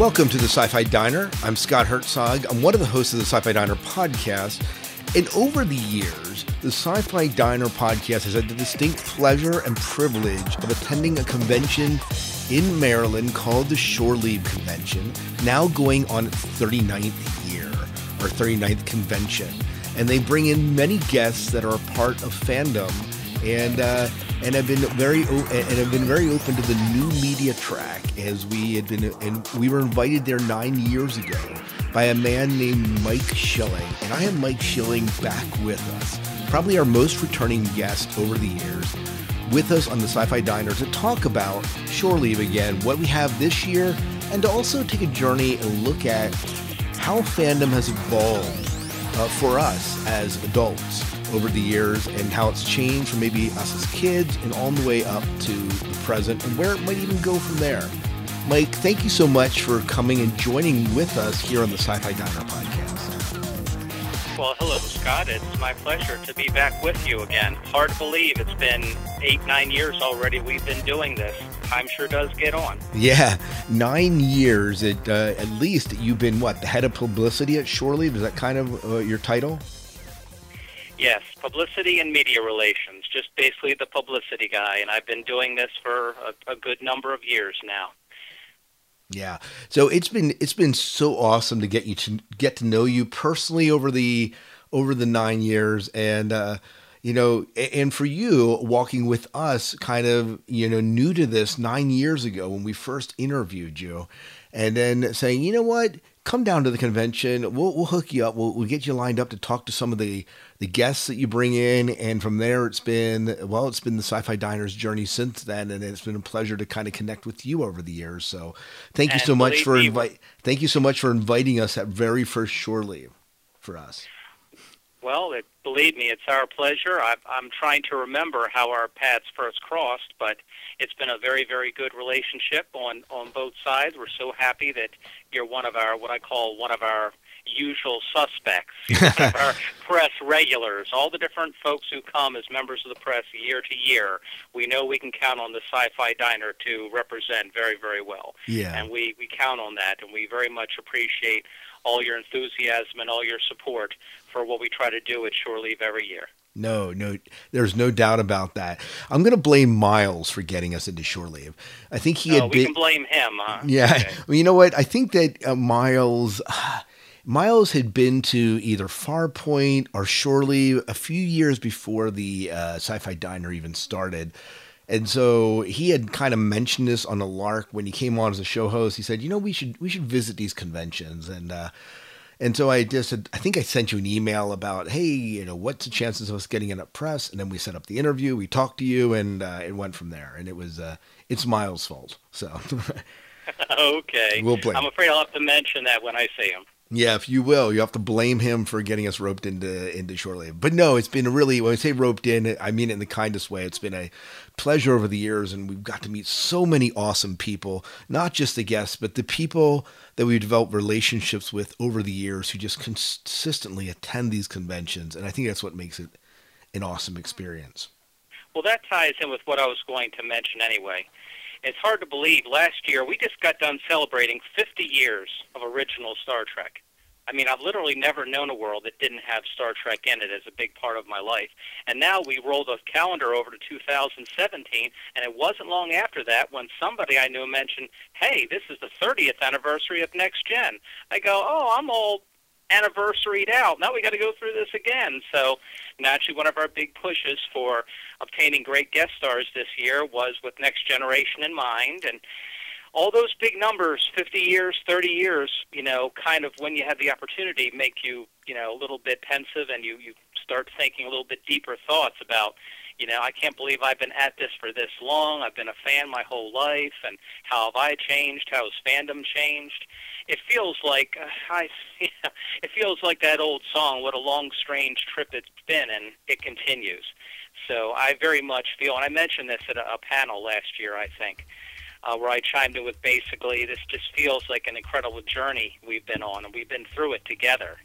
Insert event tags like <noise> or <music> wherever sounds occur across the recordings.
Welcome to the Sci Fi Diner. I'm Scott Herzog. I'm one of the hosts of the Sci Fi Diner podcast. And over the years, the Sci Fi Diner podcast has had the distinct pleasure and privilege of attending a convention in Maryland called the Shore Leave Convention, now going on its 39th year or 39th convention. And they bring in many guests that are a part of fandom and uh, and have been very and have been very open to the new media track as we had been and we were invited there nine years ago by a man named Mike Schilling, and I have Mike Schilling back with us, probably our most returning guest over the years, with us on the Sci-Fi Diner to talk about Shore Leave again, what we have this year, and to also take a journey and look at how fandom has evolved uh, for us as adults over the years and how it's changed from maybe us as kids and all the way up to the present and where it might even go from there. Mike, thank you so much for coming and joining with us here on the Sci-Fi Diner podcast. Well, hello, Scott. It's my pleasure to be back with you again. Hard to believe it's been eight, nine years already we've been doing this. Time sure does get on. Yeah, nine years. It, uh, at least you've been what the head of publicity at Shore Leave. Is that kind of uh, your title? Yes, publicity and media relations. Just basically the publicity guy, and I've been doing this for a, a good number of years now. Yeah. So it's been it's been so awesome to get you to get to know you personally over the over the 9 years and uh you know and for you walking with us kind of you know new to this 9 years ago when we first interviewed you and then saying, "You know what? Come down to the convention. We'll we'll hook you up. We'll, we'll get you lined up to talk to some of the the guests that you bring in, and from there, it's been well, it's been the Sci-Fi Diners journey since then, and it's been a pleasure to kind of connect with you over the years. So, thank you And so much for invite. Thank you so much for inviting us at very first shore leave for us. Well, it, believe me, it's our pleasure. I, I'm trying to remember how our paths first crossed, but it's been a very, very good relationship on on both sides. We're so happy that you're one of our what I call one of our usual suspects, You're one of our press regulars. All the different folks who come as members of the press year to year, we know we can count on the Sci-Fi Diner to represent very, very well Yeah. and we, we count on that, and we very much appreciate all your enthusiasm and all your support for what we try to do at Shore Leave every year. No, no, there's no doubt about that. I'm going to blame Miles for getting us into shore leave. I think he Oh, had we can blame him, huh? Yeah. Okay. Well, you know what? I think that uh, Miles Miles had been to either Farpoint or Shore Leave a few years before the uh, Sci-Fi Diner even started. And so he had kind of mentioned this on a lark when he came on as a show host. He said, "You know, we should we should visit these conventions." And uh, and so I just said, I think I sent you an email about, hey, you know, what's the chances of us getting in at press? And then we set up the interview. We talked to you, and uh, it went from there. And it was uh, it's Miles' fault. So <laughs> <laughs> okay. We'll blame I'm afraid I'll have to mention that when I see him. Yeah, if you will, you have to blame him for getting us roped into into shore leave. But no, it's been really when I say roped in, I mean it in the kindest way. It's been a pleasure over the years, and we've got to meet so many awesome people, not just the guests, but the people that we've developed relationships with over the years who just consistently attend these conventions, and I think that's what makes it an awesome experience. Well, that ties in with what I was going to mention anyway. It's hard to believe. Last year, we just got done celebrating 50 years of original Star Trek. I mean, I've literally never known a world that didn't have Star Trek in it as a big part of my life. And now we roll the calendar over to 2017, and it wasn't long after that when somebody I knew mentioned, hey, this is the 30th anniversary of Next Gen. I go, oh, I'm all anniversaried out. Now we got to go through this again. So naturally, one of our big pushes for obtaining great guest stars this year was with Next Generation in mind, and all those big numbers, 50 years, 30 years, you know, kind of when you have the opportunity, make you, you know, a little bit pensive, and you you start thinking a little bit deeper thoughts about. You know, I can't believe I've been at this for this long. I've been a fan my whole life, and how have I changed? How has fandom changed? it feels like uh, I, <laughs> it feels like that old song. What a long, strange trip it's been, and it continues. So I very much feel, and I mentioned this at a, a panel last year, I think, uh, where I chimed in with basically this just feels like an incredible journey we've been on, and we've been through it together.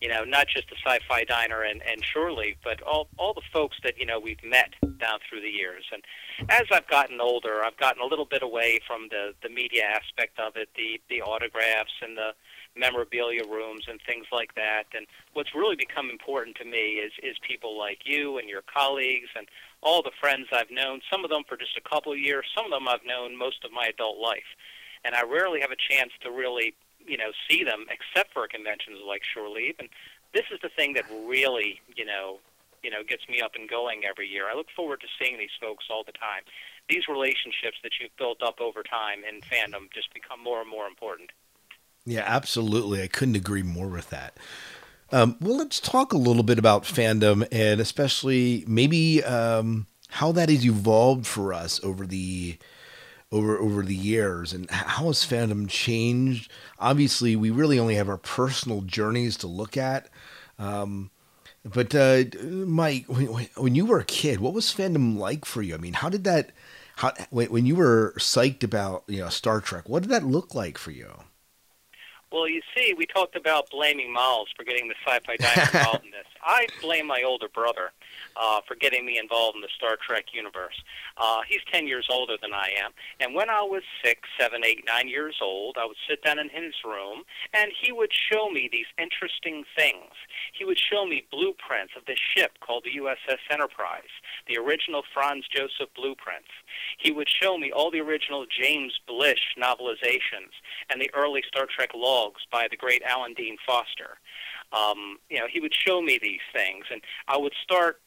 You know, not just the Sci-Fi Diner and, and Leave, but all all the folks that you know we've met down through the years. And as I've gotten older, I've gotten a little bit away from the the media aspect of it, the the autographs and the memorabilia rooms and things like that. And what's really become important to me is is people like you and your colleagues and all the friends I've known. Some of them for just a couple of years, some of them I've known most of my adult life. And I rarely have a chance to really you know, see them except for conventions like Shore Leave. And this is the thing that really, you know, you know, gets me up and going every year. I look forward to seeing these folks all the time. These relationships that you've built up over time in fandom just become more and more important. Yeah, absolutely. I couldn't agree more with that. Um, well, let's talk a little bit about fandom and especially maybe um, how that has evolved for us over the over over the years and how has fandom changed? Obviously we really only have our personal journeys to look at um, but uh, mike when, when, you were a kid what was fandom like for you? I mean how did that how when, when you were psyched about you know star trek what did that look like for you? Well, you see, we talked about blaming Miles for getting the sci-fi diner <laughs> involved in this. I blame my older brother uh, for getting me involved in the Star Trek universe. Uh, he's 10 years older than I am, and when I was six, seven, eight, nine years old, I would sit down in his room, and he would show me these interesting things. He would show me blueprints of this ship called the USS Enterprise, the original Franz Joseph blueprints. He would show me all the original James Blish novelizations and the early Star Trek logs by the great Alan Dean Foster. Um, you know, he would show me these things, and I would start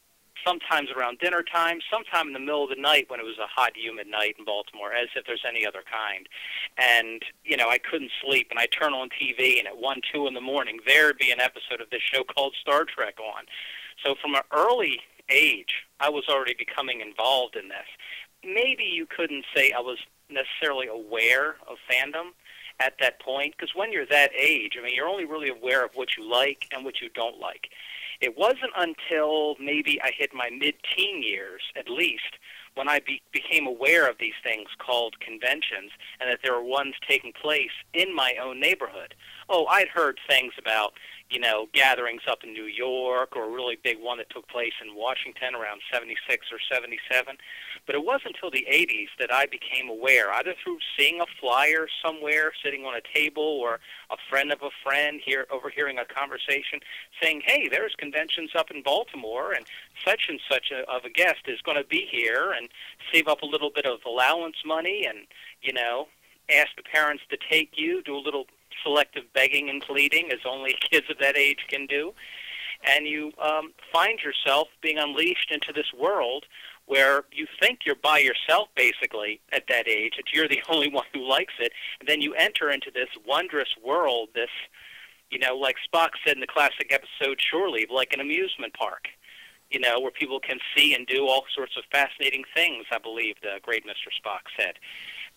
sometimes around dinner time, sometime in the middle of the night when it was a hot, humid night in Baltimore, as if there's any other kind. And, you know, I couldn't sleep, and I turn on TV, and at 1, 2 in the morning, there'd be an episode of this show called Star Trek on. So from an early age, I was already becoming involved in this. Maybe you couldn't say I was necessarily aware of fandom at that point, because when you're that age, I mean, you're only really aware of what you like and what you don't like. It wasn't until maybe I hit my mid-teen years, at least, when I be- became aware of these things called conventions and that there were ones taking place in my own neighborhood. Oh, I'd heard things about you know, gatherings up in New York or a really big one that took place in Washington around 76 or 77. But it wasn't until the 80s that I became aware, either through seeing a flyer somewhere sitting on a table or a friend of a friend here overhearing a conversation saying, hey, there's conventions up in Baltimore and such and such a, of a guest is going to be here and save up a little bit of allowance money and, you know, ask the parents to take you, do a little selective begging and pleading, as only <laughs> kids of that age can do. And you um, find yourself being unleashed into this world where you think you're by yourself basically at that age, that you're the <laughs> only one who likes it, and then you enter into this wondrous world, this, you know, like Spock said in the classic episode Leave, like an amusement park, you know, where people can see and do all sorts of fascinating things, I believe the great Mr. Spock said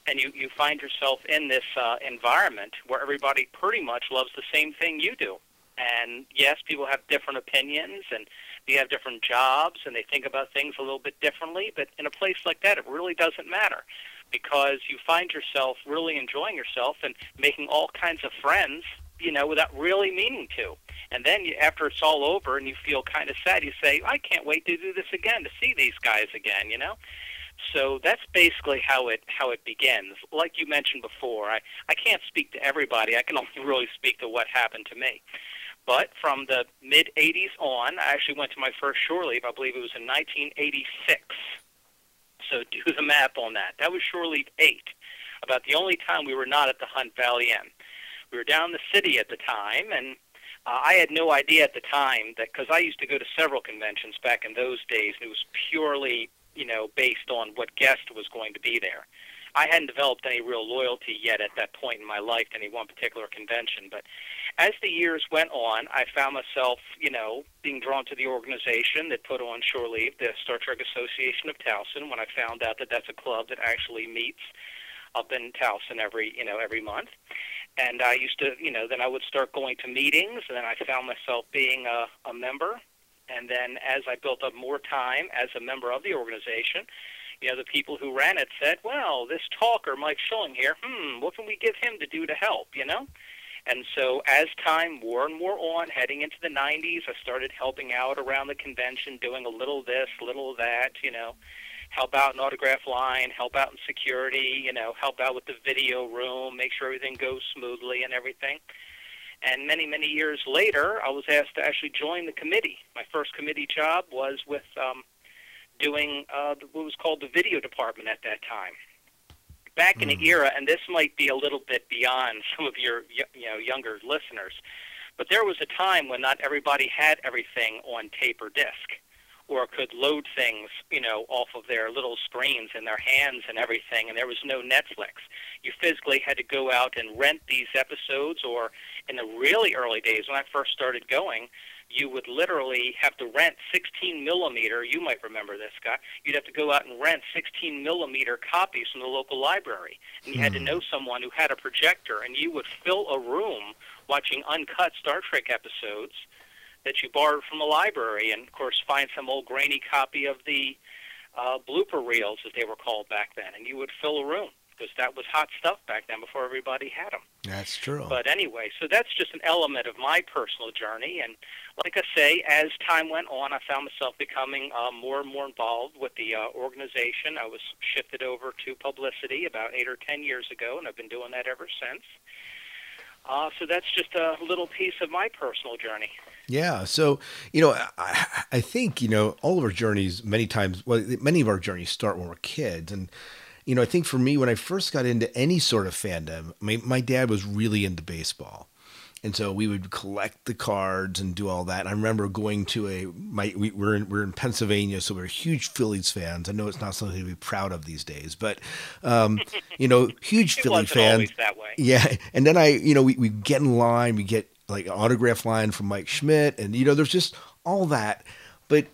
and you, you find yourself in this uh, environment where everybody pretty much loves the same thing you do. And yes, people have different opinions and they have different jobs and they think about things a little bit differently, but in a place like that, it really doesn't matter because you find yourself really enjoying yourself and making all kinds of friends, you know, without really meaning to. And then you, after it's all over and you feel kind of sad, you say, I can't wait to do this again, to see these guys again, you know? So that's basically how it how it begins. Like you mentioned before, I, I can't speak to everybody. I can <laughs> only really speak to what happened to me. But from the mid 80s on, I actually went to my first shore leave. I believe it was in 1986. So do the math on that. That was shore leave 8, about the only time we were not at the Hunt Valley Inn. We were down in the city at the time, and uh, I had no idea at the time that because I used to go to several conventions back in those days, and it was purely you know, based on what guest was going to be there. I hadn't developed any real loyalty yet at that point in my life to any one particular convention. But as the years went on, I found myself, you know, being drawn to the organization that put on Shore Leave, the Star Trek Association of Towson, when I found out that that's a club that actually meets up in Towson every, you know, every month. And I used to, you know, then I would start going to meetings, and then I found myself being a, a member and then as I built up more time as a member of the organization, you know, the people who ran it said, well, this talker, Mike Schilling here, hmm, what can we give him to do to help, you know? And so as time more and more on, heading into the 90s, I started helping out around the convention, doing a little this, little that, you know, help out in autograph line, help out in security, you know, help out with the video room, make sure everything goes smoothly and everything. And many, many years later, I was asked to actually join the committee. My first committee job was with um, doing uh, what was called the video department at that time. Back in mm. the era, and this might be a little bit beyond <laughs> some of your you know younger listeners, but there was a time when not everybody had everything on tape or disc or could load things, you know, off of their little screens in their hands and everything, and there was no Netflix. You physically had to go out and rent these episodes, or in the really early days when I first started going, you would literally have to rent 16 millimeter. You might remember this, Scott. You'd have to go out and rent 16 millimeter copies from the local library, and you hmm. had to hmm. know someone who had a projector, and you would fill a room watching uncut Star Trek episodes that you borrowed from the library, and of course find some old grainy copy of the uh, blooper reels, as they were called back then, and you would fill a room because that was hot stuff back then before everybody had them. That's true. But anyway, so that's just an element of my personal journey. And like I say, as time went on, I found myself becoming uh, more and more involved with the uh, organization. I was shifted over to publicity about eight or ten years ago, and I've been doing that ever since. Uh, so that's just a little piece of my personal journey. Yeah. So, you know, I, I think, you know, all of our journeys, many times, well, many of our journeys start when we're kids. And, you know, I think for me, when I first got into any sort of fandom, my, my dad was really into baseball. And so we would collect the cards and do all that. And I remember going to a my we, we're in we're in Pennsylvania, so we're huge Phillies fans. I know it's not something to be proud of these days, but um, <laughs> you know, huge Philly fans. Yeah, and then I, you know, we, we get in line, we get like an autograph line from Mike Schmidt, and you know, there's just all that. But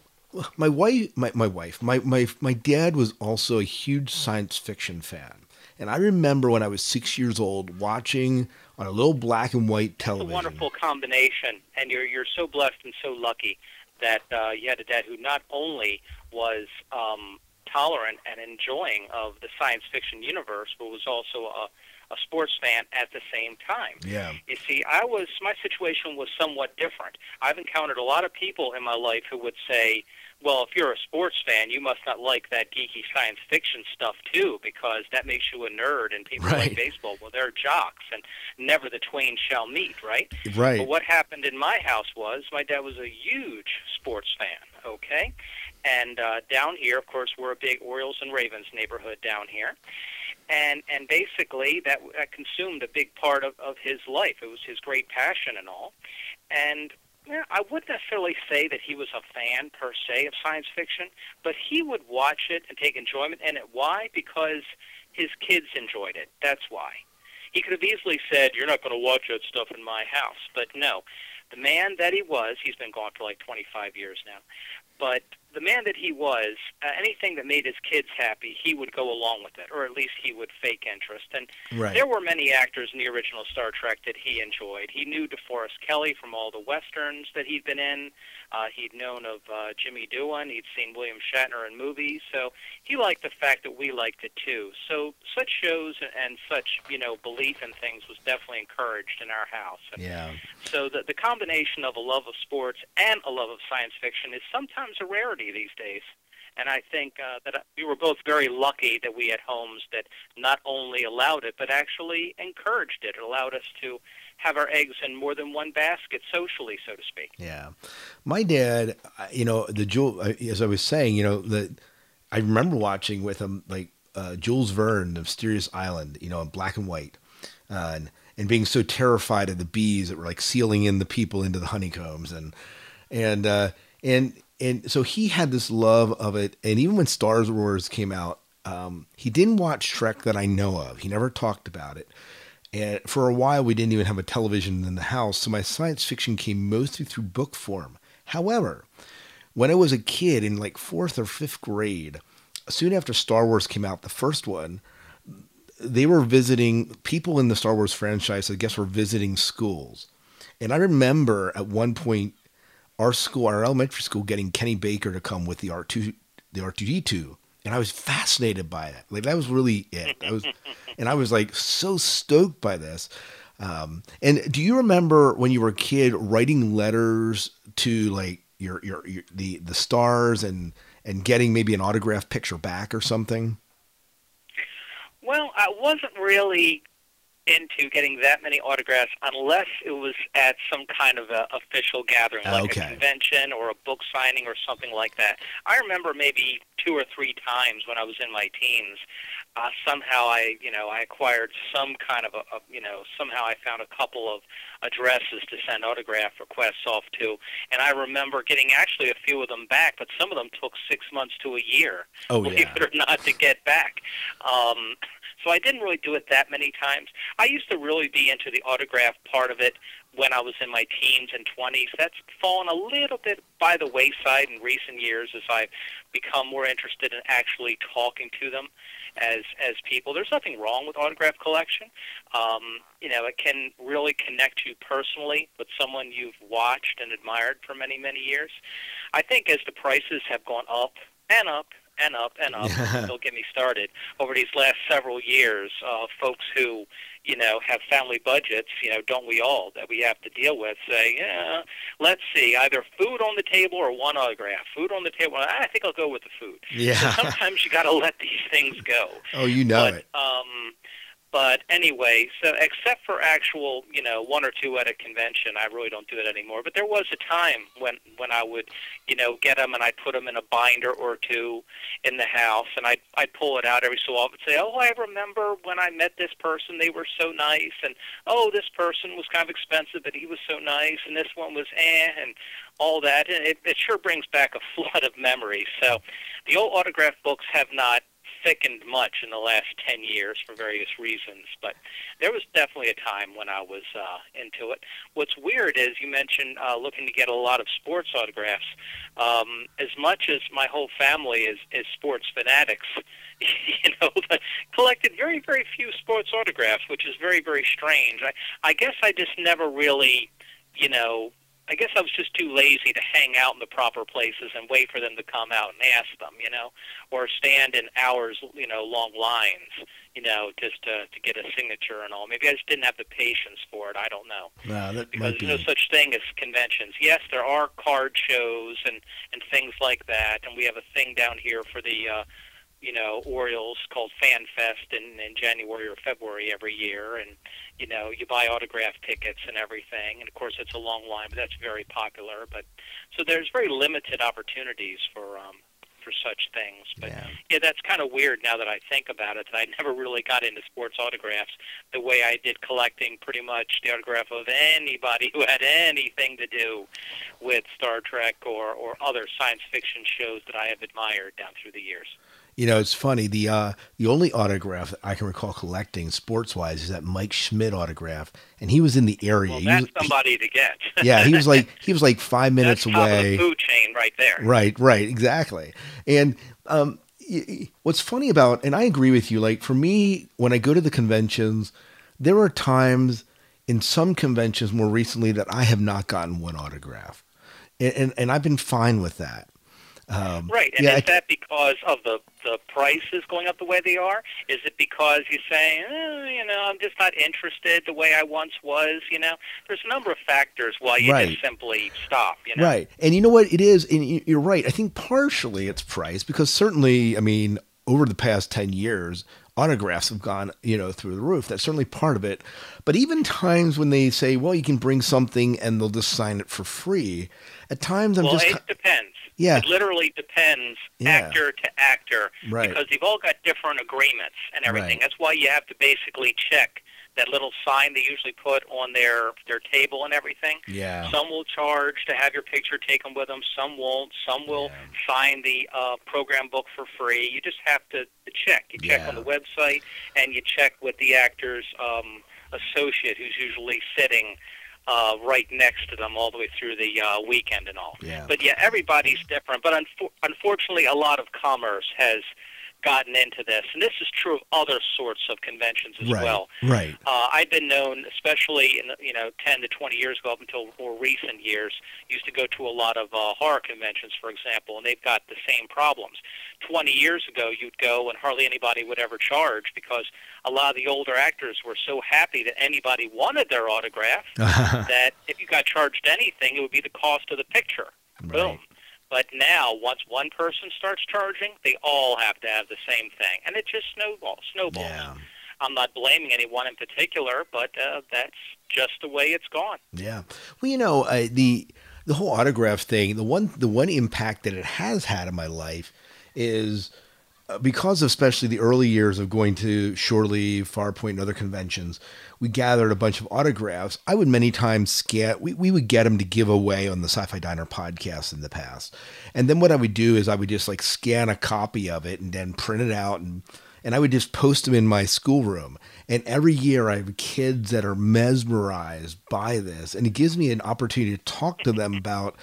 my wife, my, my wife, my, my my dad was also a huge science fiction fan, and I remember when I was six years old watching on a little black and white television. It's a wonderful combination, and you're you're so blessed and so lucky that uh, you had a dad who not only was um, tolerant and enjoying of the science fiction universe, but was also a a sports fan at the same time. Yeah. You see, I was my situation was somewhat different. I've encountered a lot of people in my life who would say, "Well, if you're a sports fan, you must not like that geeky science fiction stuff too, because that makes you a nerd." And people right. like baseball, well, they're jocks, and never the twain shall meet, right? Right. But what happened in my house was my dad was a huge sports fan. Okay. And uh, down here, of course, we're a big Orioles and Ravens neighborhood down here and and basically that, that consumed a big part of, of his life. It was his great passion and all, and yeah, I wouldn't necessarily say that he was a fan per se of science fiction, but he would watch it and take enjoyment in it. Why? Because his kids enjoyed it. That's why. He could have easily said, "You're not going to watch that stuff in my house," but no. The man that he was, he's been gone for like 25 years now, but the man that he was, uh, anything that made his kids happy, he would go along with it, or at least he would fake interest. And right. there were many actors in the original Star Trek that he enjoyed. He knew DeForest Kelley from all the westerns that he'd been in. Uh, he'd known of uh, Jimmy Doohan. He'd seen William Shatner in movies, so he liked the fact that we liked it too. So such shows and such you know belief in things was definitely encouraged in our house. And yeah. So the the combination of a love of sports and a love of science fiction is sometimes a rarity these days. And I think uh, that we were both very lucky that we had homes that not only allowed it, but actually encouraged it. It allowed us to have our eggs in more than one basket socially, so to speak. Yeah. My dad, you know, the Jewel, as I was saying, you know, the, I remember watching with him like uh, Jules Verne, The Mysterious Island, you know, in black and white. Uh, and, and being so terrified of the bees that were like sealing in the people into the honeycombs and, and, uh, and and so he had this love of it. And even when Star Wars came out, um, he didn't watch Trek that I know of. He never talked about it. And for a while, we didn't even have a television in the house. So my science fiction came mostly through book form. However, when I was a kid in like fourth or fifth grade, soon after Star Wars came out, the first one, they were visiting people in the Star Wars franchise, I guess, were visiting schools. And I remember at one point our school, our elementary school, getting Kenny Baker to come with the R two, the R two D two, and I was fascinated by it. Like that was really it. I was, <laughs> and I was like so stoked by this. Um, and do you remember when you were a kid writing letters to like your, your, your the the stars and and getting maybe an autograph picture back or something? Well, I wasn't really into getting that many autographs unless it was at some kind of a official gathering, like Okay. a convention or a book signing or something like that. I remember maybe two or three times when I was in my teens. Uh, somehow I, you know, I acquired some kind of a, a, you know, somehow I found a couple of addresses to send autograph requests off to, and I remember getting actually a few of them back, but some of them took six months to a year Oh <laughs> believe yeah. it or not, to get back. Um, so I didn't really do it that many times. I used to really be into the autograph part of it when I was in my teens and 20s. That's fallen a little bit by the wayside in recent years as I've become more interested in actually talking to them as as people. There's nothing wrong with autograph collection. Um, you know, it can really connect you personally with someone you've watched and admired for many, many years. I think as the prices have gone up and up and up and up, don't get me started, over these last several years, uh, folks who, you know, have family budgets, you know, don't we all, that we have to deal with, say, yeah, let's see, either food on the table or one autograph. Food on the table, I think I'll go with the food. So Yeah. sometimes you got to <laughs> let these things go. oh, you know but, it. Um, but anyway, so except for actual, you know, one or two at a convention, I really don't do that anymore. But there was a time when when I would, you know, get them and I'd put them in a binder or two in the house, and I'd I'd pull it out every so often, and say, oh, I remember when I met this person, they were so nice, and oh, this person was kind of expensive, but he was so nice, and this one was eh, and all that, and it, it sure brings back a <laughs> flood of memories. So, the old autograph books have not thickened much in the last 10 years for various reasons, but there was definitely a time when I was uh, into it. What's weird is you mentioned uh, looking to get a lot of sports autographs. Um, as much as my whole family is, is sports fanatics, <laughs> you know, collected very, very few sports autographs, which is very, very strange. I, I guess I just never really, you know, I guess I was just too lazy to hang out in the proper places and wait for them to come out and ask them, you know, or stand in hours, you know, long lines, you know, just to to get a signature and all. Maybe I just didn't have the patience for it. I don't know Wow, that because might there's no such thing as conventions. Yes, there are card shows and and things like that, and we have a thing down here for the. uh you know, Orioles called Fan Fest in, in January or February every year, and you know, you buy autograph tickets and everything, and of course it's a long line, but that's very popular. But so there's very limited opportunities for um, for such things. But Yeah. yeah, that's kind of weird now that I think about it. That I <laughs> never really got into sports autographs the way I did collecting pretty much the autograph of anybody who had anything to do with Star Trek or or other science fiction shows that I have admired down through the years. You know, it's funny. The uh, the only autograph that I can recall collecting sports wise is that Mike Schmidt autograph, and he was in the area. Well, that's was- somebody to get. <laughs> yeah, he was like he was like five minutes that's top of away. the food chain right there. Right, right, exactly. And um, what's funny about, and I agree with you. Like for me, when I go to the conventions, there are times in some conventions more recently that I have not gotten one autograph, and and, and I've been fine with that. Um, Right, and yeah, is I- that because of the the prices going up the way they are? Is it because you say, eh, you know, I'm just not interested the way I once was? You know, there's a number of factors why you Right. just simply stop. You know, Right. And you know what it is, and you- you're right. I think partially it's price because certainly, I mean, over the past 10 years, autographs have gone, you know, through the roof. That's certainly part of it. But even times when they say, well, you can bring something and they'll just sign it for free, at times I'm well, just, it depends. Yeah. It literally depends Yeah. actor to actor Right. because they've all got different agreements and everything. Right. That's why you have to basically check that little sign they usually put on their their table and everything. yeah. Some will charge to have your picture taken with them. Some won't. Some will sign the uh, program book for free. You just have to, to check. You check Yeah. on the website, and you check with the actor's um, associate, who's usually sitting uh, right next to them all the way through the uh, weekend and all. Yeah. But yeah, everybody's different. But unfo- unfortunately, a lot of commerce has gotten into this, and this is true of other sorts of conventions as right, well. Right. Uh, I've been known, especially in the, you know 10 to 20 years ago, up until more recent years, used to go to a lot of uh, horror conventions, for example, and they've got the same problems. 20 years ago, you'd go and hardly anybody would ever charge because a lot of the older actors were so happy that anybody wanted their autograph <laughs> that if you got charged anything, it would be the cost of the picture. Right. Boom. But now, once one person starts charging, they all have to have the same thing, and it just snowballs. Snowballs. Yeah. I'm not blaming anyone in particular, but uh, that's just the way it's gone. Yeah. Well, you know, uh, the the whole autograph thing, the one the one impact that it has had in my life is because of especially the early years of going to Shore Leave, Farpoint, and other conventions, we gathered a bunch of autographs. I would many times scan, we, we would get them to give away on the Sci Fi Diner podcast in the past. And then what I would do is I would just like scan a copy of it and then print it out and and I would just post them in my schoolroom. And every year I have kids that are mesmerized by this. And it gives me an opportunity to talk to them about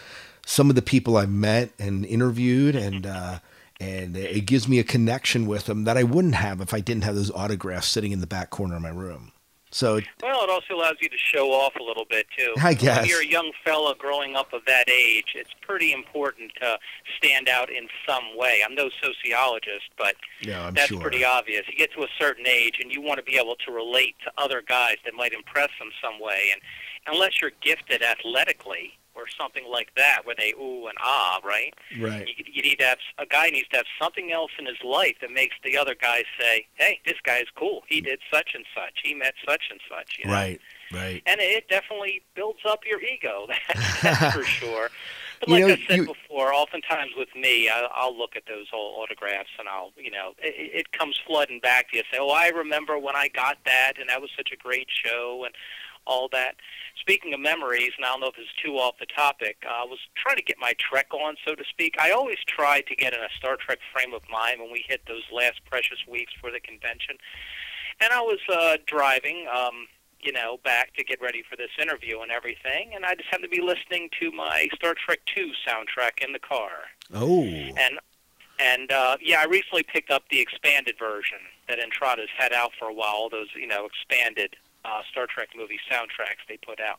some of the people I've met and interviewed and uh, and it gives me a connection with them that I wouldn't have if I didn't have those autographs sitting in the back corner of my room. So well, it also allows you to show off a little bit too. I guess when you're a young fella growing up of that age, it's pretty important to stand out in some way. I'm no sociologist, but yeah, that's sure. pretty obvious. You get to a certain age, and you want to be able to relate to other guys that might impress them some way. And unless you're gifted athletically, or something like that, where they ooh and ah, right? Right. You, you need to have a guy needs to have something else in his life that makes the other guys say, "Hey, this guy's cool. He did such and such. He met such and such." You know? Right. Right. And it definitely builds up your ego. <laughs> That's <laughs> for sure. But You like know, I said you- before, oftentimes with me, I, I'll look at those old autographs and I'll, you know, it, it comes flooding back to you. Say, oh, I remember when I got that, and that was such a great show, and all that. Speaking of memories, and I don't know if this is too off the topic, uh, I was trying to get my Trek on, so to speak. I always try to get in a Star Trek frame of mind when we hit those last precious weeks for the convention. And I was uh, driving, um, you know, back to get ready for this interview and everything, and I just happened to be listening to my Star Trek II soundtrack in the car. Oh. And and uh, yeah, I recently picked up the expanded version that Intrada's had out for a while. All those you know expanded uh, Star Trek movie soundtracks they put out,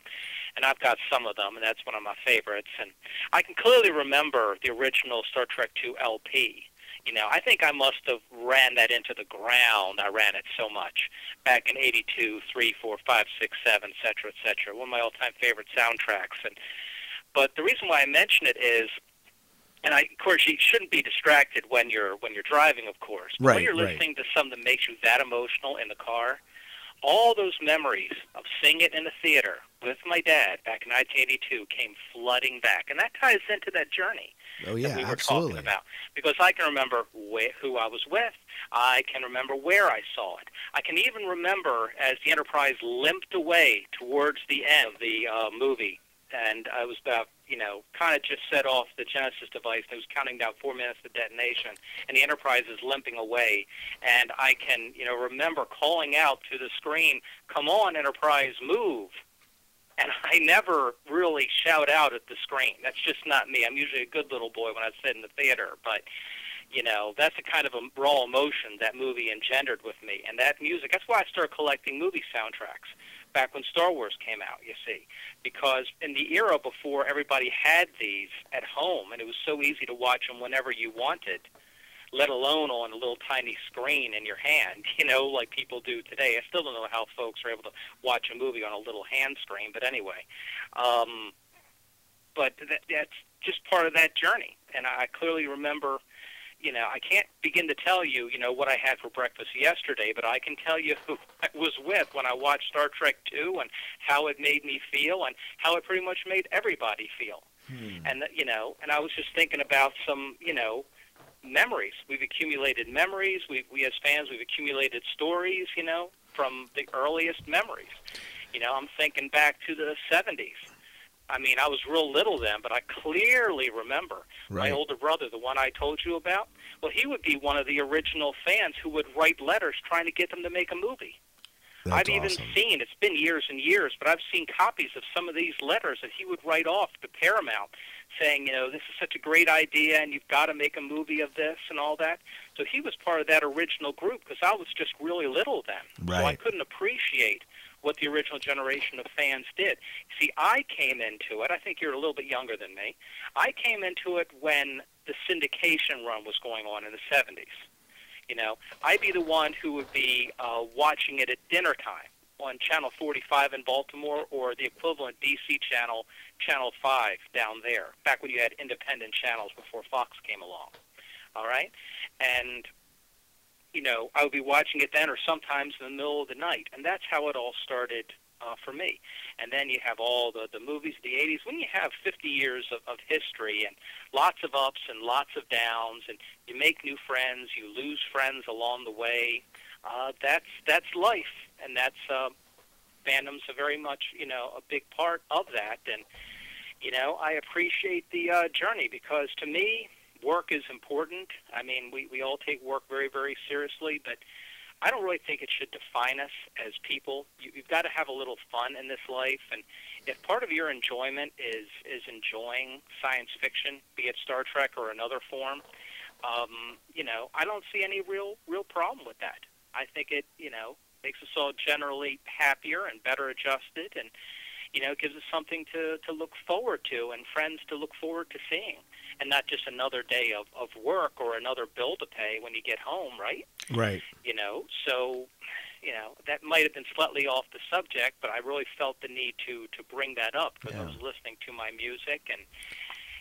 and I've got some of them, and that's one of my favorites. And I can clearly remember the original Star Trek II LP. You know, I think I must have ran that into the ground. I ran it so much back in '82, three, four, five, six, seven, et cetera, et cetera. One of my all-time favorite soundtracks. And but the reason why I mention it is and I, of course, you shouldn't be distracted when you're when you're driving, of course. But Right, when you're right. listening to something that makes you that emotional in the car, all those memories of seeing it in the theater with my dad back in 1982 came flooding back, and that ties into that journey Oh that yeah, we were absolutely. talking about. Because I can remember wh- who I was with. I can remember where I saw it. I can even remember as the Enterprise limped away towards the end of the uh, movie, and I was about, you know, kind of just set off the Genesis device. and It was counting down four minutes to detonation, and the Enterprise is limping away. And I can, you know, remember calling out to the screen, "Come on, Enterprise, move!" and I never really shout out at the screen. That's just not me. I'm usually a good little boy when I sit in the theater, but you know, that's the kind of a raw emotion that movie engendered with me. And that music, that's why I started collecting movie soundtracks back when Star Wars came out, you see. Because in the era before everybody had these at home, and it was so easy to watch them whenever you wanted, let alone on a little tiny screen in your hand, <laughs> you know, like people do today. I still don't know how folks are able to watch a movie on a little hand screen, but anyway. Um, but that, that's just part of that journey. And I clearly remember, you know, I can't begin to tell you, you know, what I had for breakfast yesterday, but I can tell you <laughs> who I was with when I watched Star Trek II and how it made me feel and how it pretty much made everybody feel. Hmm. And, you know, and I was just thinking about some, you know, memories. We've accumulated memories. We, we as fans, we've accumulated stories, you know, from the earliest memories. You know, I'm thinking back to the 70s. I mean, I was real little then, but I clearly remember my older brother, the one I told you about. Well, he would be one of the original fans who would write letters trying to get them to make a movie. That's I've even awesome. seen, it's been years and years, but I've seen copies of some of these letters that he would write off to Paramount saying, you know, this is such a great idea and you've got to make a movie of this and all that. So he was part of that original group because I was just really little then. Right. So I couldn't appreciate what the original generation of fans did. See, I came into it, I think you're a little bit younger than me. I came into it when the syndication run was going on in the 70s. You know, I'd be the one who would be uh, watching it at dinner time on Channel 45 in Baltimore or the equivalent DC channel, Channel 5 down there, back when you had independent channels before Fox came along. All right? And you know, I would be watching it then or sometimes in the middle of the night. And that's how it all started uh, for me. And then you have all the, the movies of the 80s. When you have 50 years of, of history and lots of ups and lots of downs, and you make new friends, you lose friends along the way, uh, that's, that's life. And that's, uh, fandom's a very much, you know, a big part of that. And, you know, I appreciate the uh, journey because to me, work is important. I mean, we, we all take work very, very seriously, but I don't really think it should define us as people. You, you've got to have a little fun in this life, and if part of your enjoyment is is enjoying science fiction, be it Star Trek or another form, um, you know, I don't see any real real problem with that. I think it, you know, makes us all generally happier and better adjusted, and you know, gives us something to to look forward to and friends to look forward to seeing and not just another day of, of work or another bill to pay when you get home, right? Right. You know, so you know that might have been slightly off the subject, but I really felt the need to to bring that up because Yeah. I was listening to my music and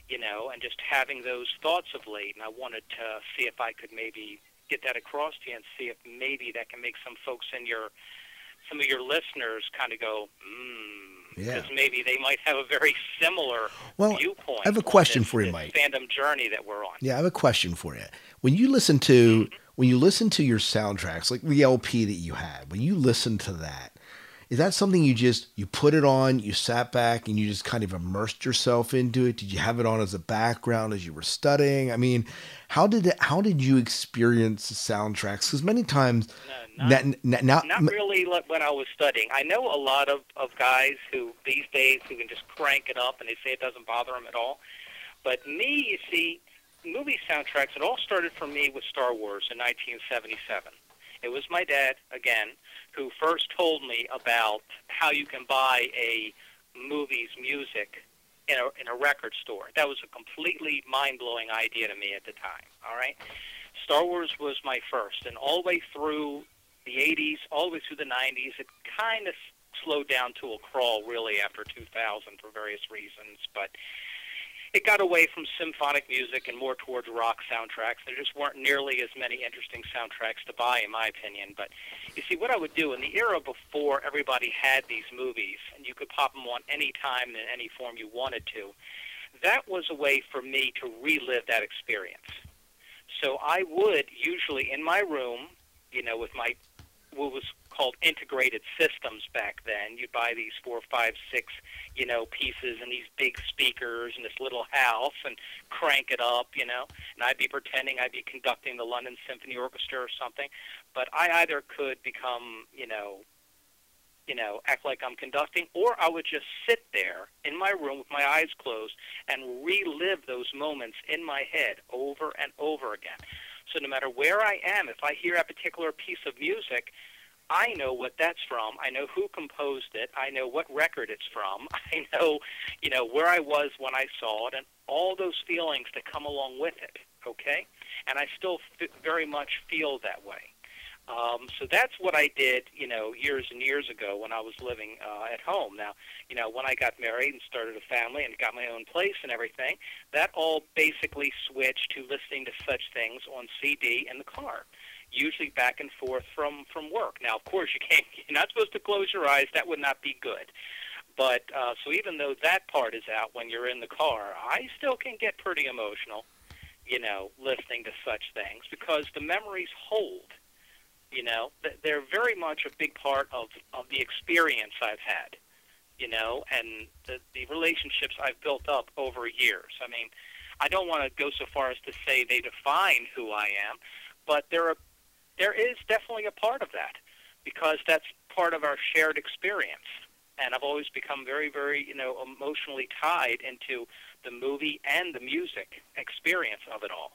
you know, and just having those thoughts of late, and I wanted to see if I could maybe get that across to you and see if maybe that can make some folks in your some of your listeners kind of go, hmm, Yeah. because maybe they might have a very similar Well, viewpoint. I have a question this- for you, Mike. Fandom journey that we're on. Yeah, I have a question for you. When you listen to mm-hmm. when you listen to your soundtracks, like the LP that you had, when you listen to that, is that something you just you put it on, you sat back and you just kind of immersed yourself into it? Did you have it on as a background as you were studying? I mean, how did it, how did you experience the soundtracks? Because many times, No, not, na- na- now, not really like when I was studying. I know a lot of, of guys who these days who can just crank it up and they say it doesn't bother them at all. But me, you see, movie soundtracks, it all started for me with Star Wars in 1977. It was my dad, again, who first told me about how you can buy a movie's music in a, in a record store. That was a completely mind-blowing idea to me at the time, all right? Star Wars was my first, and all the way through the 80s, all the way through the 90s, it kind of slowed down to a crawl, really, after 2000 for various reasons, but it got away from symphonic music and more towards rock soundtracks. There just weren't nearly as many interesting soundtracks to buy, in my opinion. But you see, what I would do in the era before everybody had these movies, and you could pop them on any time in any form you wanted to, that was a way for me to relive that experience. So I would usually in my room, you know, with my what was called integrated systems back then. You'd buy these four, five, six, you know, pieces and these big speakers in this little house and crank it up, you know. And I'd be pretending I'd be conducting the London Symphony Orchestra or something. But I either could become, you know, you know, act like I'm conducting, or I would just sit there in my room with my eyes closed and relive those moments in my head over and over again. So no matter where I am, if I hear a particular piece of music, I know what that's from. I know who composed it. I know what record it's from. <laughs> I know, you know, where I was when I saw it, and all those feelings that come along with it. Okay, and I still f- very much feel that way. Um, so that's what I did, you know, years and years ago when I was living uh, at home. Now, you know, when I got married and started a family and got my own place and everything, that all basically switched to listening to such things on CD in the car, usually back and forth from from work. Now, of course, you can't. <laughs> You're not supposed to close your eyes. That would not be good. But uh, so even though that part is out when you're in the car, I still can get pretty emotional, you know, listening to such things because the memories hold. You know, they're very much a big part of of the experience I've had. You know, and the the relationships I've built up over years. I mean, I don't want to go so far as to say they define who I am, but there are there is definitely a part of that because that's part of our shared experience. And I've always become very, very, you know, emotionally tied into the movie and the music experience of it all.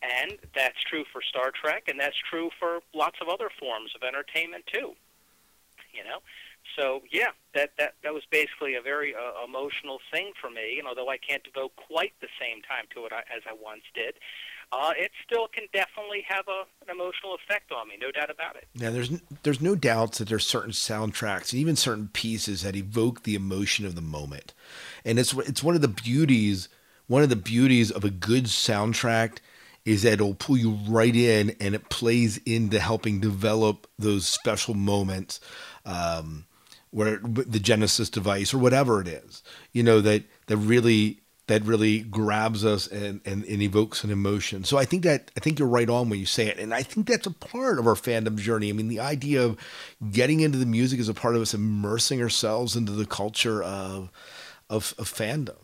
And that's true for Star Trek, and that's true for lots of other forms of entertainment too. You know, so yeah, that that that was basically a very uh, emotional thing for me. And although I can't devote quite the same time to it as I once did, uh, it still can definitely have a, an emotional effect on me, no doubt about it. Yeah, there's there's no doubts that there's certain soundtracks and even certain pieces that evoke the emotion of the moment, and it's it's one of the beauties one of the beauties of a good soundtrack is that it'll pull you right in and it plays into helping develop those special moments um, where the genesis device or whatever it is you know that that really that really grabs us and, and, and, evokes an emotion. So I think that I think you're right on when you say it, and I think that's a part of our fandom journey. I mean, the idea of getting into the music is a part of us immersing ourselves into the culture of of, of fandom.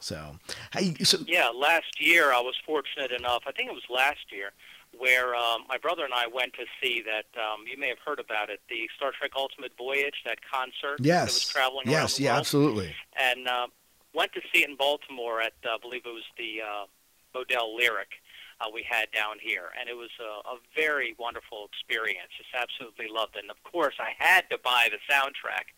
So, hey, so yeah, last year I was fortunate enough. I think it was last year where um, my brother and I went to see that. Um, you may have heard about it, the Star Trek Ultimate Voyage, that concert yes. that was traveling yes, yeah, world. absolutely. And uh, went to see it in Baltimore at, uh, I believe it was the uh, Modell Lyric uh, we had down here, and it was a, a very wonderful experience. Just absolutely loved it. And of course, I had to buy the soundtrack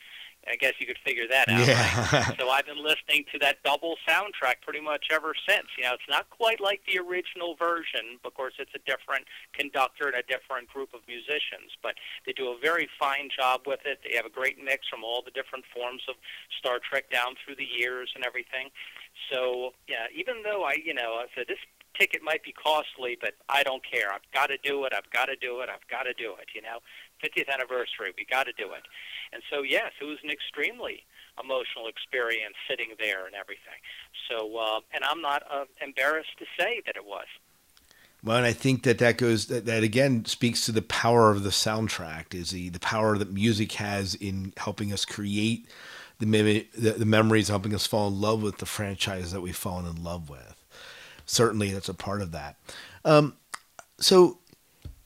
I guess you could figure that out. Yeah. Right? <laughs> so I've been listening to that double soundtrack pretty much ever since. You know, it's not quite like the original version. Of course, it's a different conductor and a different group of musicians, but they do a very fine job with it. They have a great mix from all the different forms of Star Trek down through the years and everything. So, yeah, even though I, you know, I said this ticket might be costly, but I don't care. I've got to do it. I've got to do it. I've got to do it. You know, 50th anniversary. We got to do it. And so, yes, it was an extremely emotional experience sitting there and everything. So, uh, and I'm not uh, embarrassed to say that it was. Well, and I think that that goes that, that again speaks to the power of the soundtrack is the the power that music has in helping us create the, mem- the, the memories, helping us fall in love with the franchise that we've fallen in love with. Certainly, that's a part of that. Um, so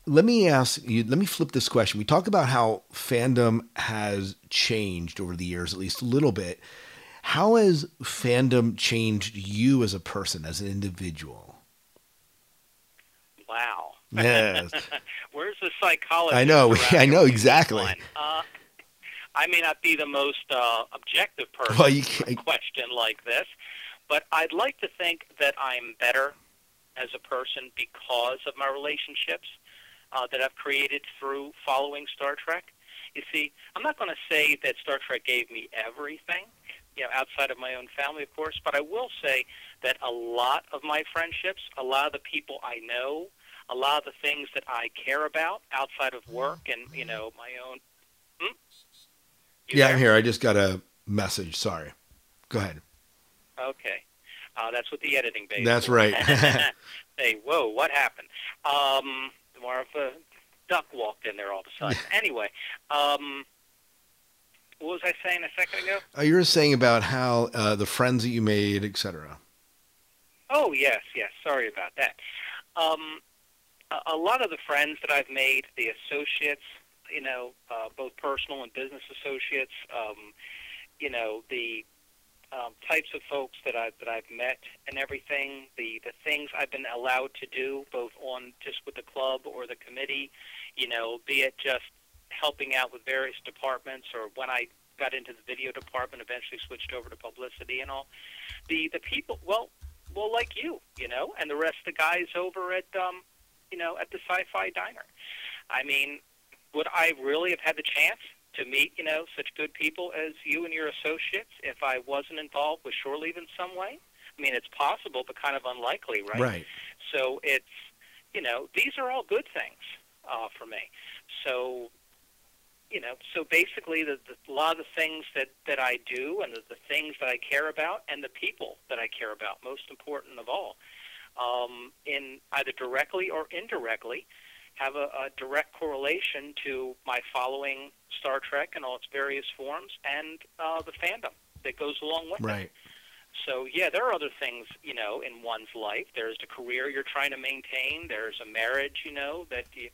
let me ask you let me flip this question. We talk about how fandom has changed over the years at least a little bit. How has fandom changed you as a person as an individual? Wow. Yes. <laughs> Where's the psychology i know. <laughs> i know exactly. uh, i may not be the most uh, objective person well, you a question like this but i'd like to think that i'm better as a person because of my relationships uh, that I've created through following Star Trek. You see, I'm not going to say that Star Trek gave me everything, you know, outside of my own family, of course, but I will say that a lot of my friendships, a lot of the people I know, a lot of the things that I care about outside of work and, you know, my own. Hmm? yeah, there? I'm here. I just got a message. Sorry. Go ahead. Okay. Uh, that's what the editing base. That's right. <laughs> hey, whoa, what happened? Um, more of a duck walked in there all of a sudden. <laughs> anyway, um, what was I saying a second ago? Uh, you were saying about how uh, the friends that you made, etc. Oh yes, yes. Sorry about that. Um, a, a lot of the friends that I've made, the associates, you know, uh, both personal and business associates, um, you know, the um, types of folks that I've that I've met and everything, the the things I've been allowed to do, both on just with the club or the committee, you know, be it just helping out with various departments, or when I got into the video department, eventually switched over to publicity and all. The the people, well, well, like you, you know, and the rest of the guys over at um, you know, at the Sci-Fi Diner. I mean, would I really have had the chance to meet, you know, such good people as you and your associates if I wasn't involved with shore leave in some way? I mean, it's possible, but kind of unlikely, right? Right. So it's, you know, these are all good things uh, for me. So, you know, so basically, the, the, a lot of the things that that I do and the, the things that I care about and the people that I care about, most important of all, um, in either directly or indirectly, have a, a direct correlation to my following Star Trek in all its various forms and uh, the fandom that goes along with right. it. So yeah, there are other things, you know, in one's life. There's the career you're trying to maintain. There's a marriage, you know, that you,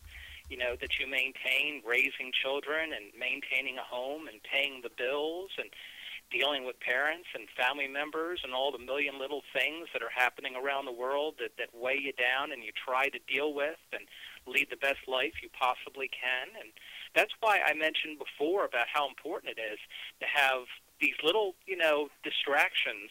you know, that you maintain, raising children and maintaining a home and paying the bills and dealing with parents and family members and all the million little things that are happening around the world that, that weigh you down and you try to deal with and lead the best life you possibly can. And that's why I mentioned before about how important it is to have these little, you know, distractions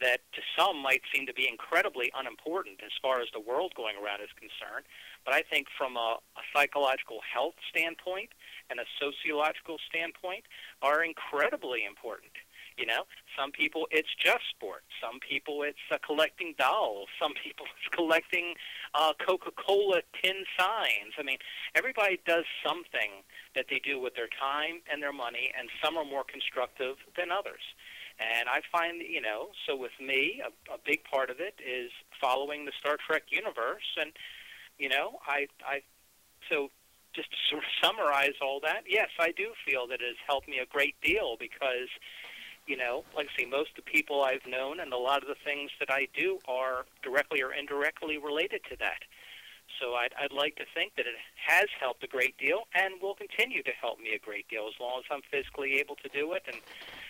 that to some might seem to be incredibly unimportant as far as the world going around is concerned. But I think from a, a psychological health standpoint and a sociological standpoint are incredibly important. You know, some people it's just sport. Some people it's uh, collecting dolls. Some people it's collecting uh, Coca-Cola tin signs. I mean, everybody does something that they do with their time and their money, and some are more constructive than others. And I find, you know, so with me, a, a big part of it is following the Star Trek universe, and you know, I, I, so just to sort of summarize all that, yes, I do feel that it has helped me a great deal because you know, like I say, most of the people I've known and a lot of the things that I do are directly or indirectly related to that. So I'd, I'd like to think that it has helped a great deal and will continue to help me a great deal as long as I'm physically able to do it and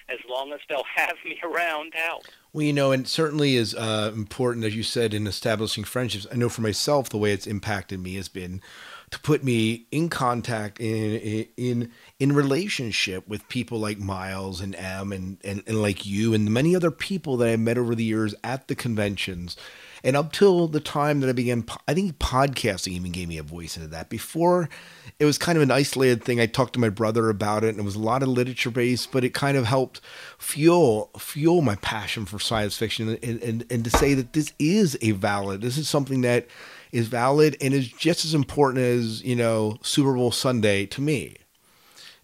as long as they'll <laughs> have me around to help. Well, you know, and certainly is uh, important, as you said, in establishing friendships. I know for myself, the way it's impacted me has been to put me in contact in in in relationship with people like Miles and M and, and, and like you and many other people that I met over the years at the conventions. And up till the time that I began, I think podcasting even gave me a voice into that. Before, it was kind of an isolated thing. I talked to my brother about it, and it was a lot of literature based, but it kind of helped fuel fuel my passion for science fiction and, and, and to say that this is a valid, this is something that is valid and is just as important as you know Super Bowl Sunday to me.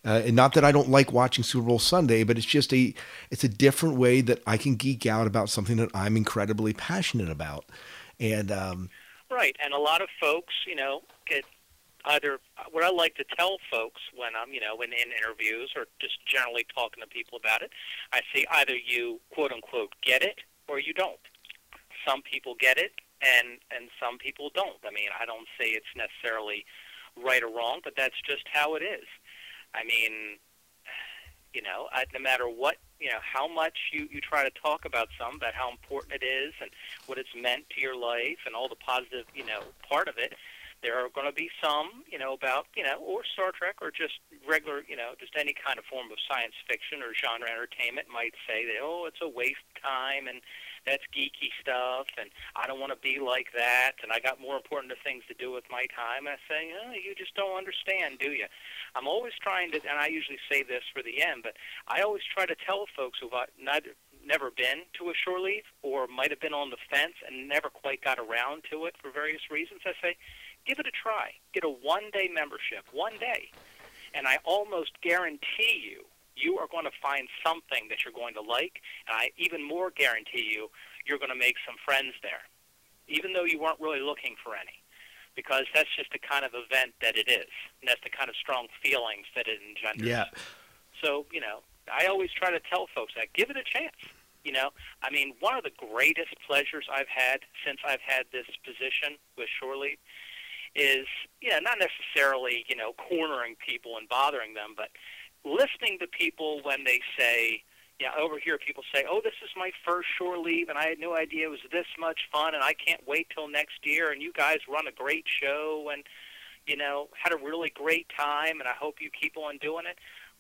Uh, and not that I don't like watching Super Bowl Sunday, but it's just a it's a different way that I can geek out about something that I'm incredibly passionate about. And um, right, and a lot of folks, you know, get either what I like to tell folks when I'm, you know, in, in interviews or just generally talking to people about it, I say either you quote unquote get it or you don't. Some people get it, and and some people don't. I mean, I don't say it's necessarily right or wrong, but that's just how it is. I mean, you know, I, no matter what, you know, how much you you try to talk about some about how important it is and what it's meant to your life and all the positive, you know, part of it. There are going to be some, you know, about, you know, or Star Trek or just regular, you know, just any kind of form of science fiction or genre entertainment might say that, oh, it's a waste of time and that's geeky stuff, and I don't want to be like that, and I got more important things to do with my time. And I say, oh, you just don't understand, do you? I'm always trying to, and I usually say this for the end, but I always try to tell folks who've not, never been to a shore leave or might have been on the fence and never quite got around to it for various reasons. I say, give it a try. Get a one-day membership, one day, and I almost guarantee you you are going to find something that you're going to like, and I even more guarantee you, you're going to make some friends there, even though you weren't really looking for any, because that's just the kind of event that it is, and that's the kind of strong feelings that it engenders. Yeah. So you know, I always try to tell folks that give it a chance. You know, I mean, one of the greatest pleasures I've had since I've had this position with Shore Leave is, yeah, not necessarily, you know, cornering people and bothering them, but listening to people when they say, yeah, over here people say, "Oh, this is my first shore leave, and I had no idea it was this much fun, and I can't wait till next year." And you guys run a great show, and you know, had a really great time, and I hope you keep on doing it.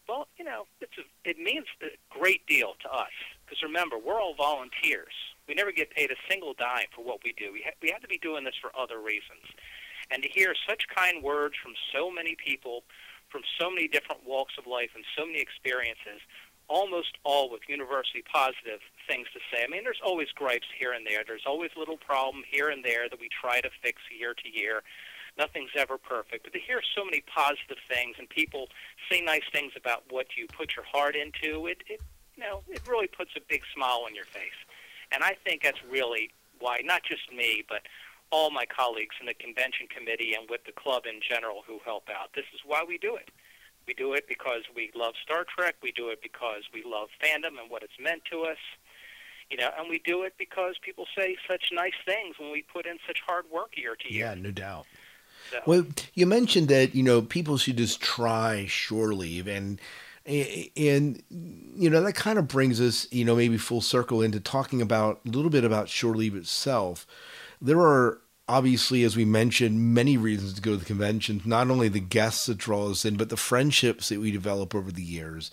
Well, you know, it's a, it means a great deal to us because remember, we're all volunteers. We never get paid a single dime for what we do. We ha- we have to be doing this for other reasons, and to hear such kind words from so many people from so many different walks of life and so many experiences, almost all with universally positive things to say. I mean, there's always gripes here and there. There's always a little problem here and there that we try to fix year to year. Nothing's ever perfect. But to hear so many positive things and people say nice things about what you put your heart into, it, it you know, it really puts a big smile on your face. And I think that's really why not just me, but all my colleagues in the convention committee and with the club in general who help out. This is why we do it. We do it because we love Star Trek. We do it because we love fandom and what it's meant to us. You know, and we do it because people say such nice things when we put in such hard work year to year. Yeah, no doubt. So. Well, you mentioned that you know people should just try shore leave, and And, you know, that kind of brings us, you know, maybe full circle into talking about a little bit about Shore Leave itself. There are obviously, as we mentioned, many reasons to go to the convention, not only the guests that draw us in, but the friendships that we develop over the years.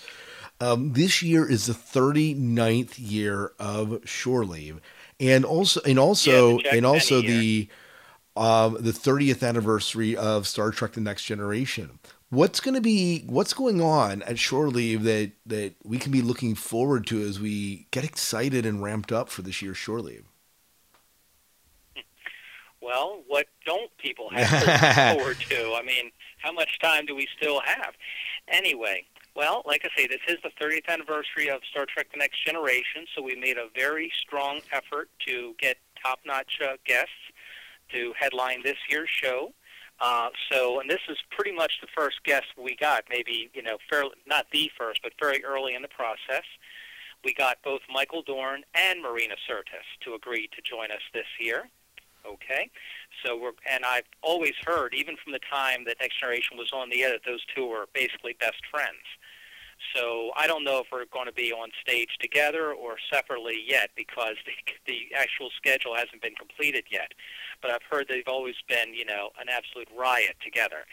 Um, this year is the 39th year of Shore Leave. And also, and also, yeah, and also the, um, the 30th anniversary of Star Trek: The Next Generation. What's going to be what's going on at Shore Leave that that we can be looking forward to as we get excited and ramped up for this year's Shore Leave? Well, what don't people <laughs> have to look forward to? I mean, how much time do we still have? Anyway, well, like I say, this is the 30th anniversary of Star Trek The Next Generation, so we made a very strong effort to get top notch uh, guests to headline this year's show. Uh, so, and this is pretty much the first guest we got, maybe, you know, fairly, not the first, but very early in the process. We got both Michael Dorn and Marina Sirtis to agree to join us this year. Okay, so we're and I've always heard, even from the time that Next Generation was on the air, that those two were basically best friends. So I don't know if we're going to be on stage together or separately yet because the, the actual schedule hasn't been completed yet. But I've heard they've always been, you know, an absolute riot together.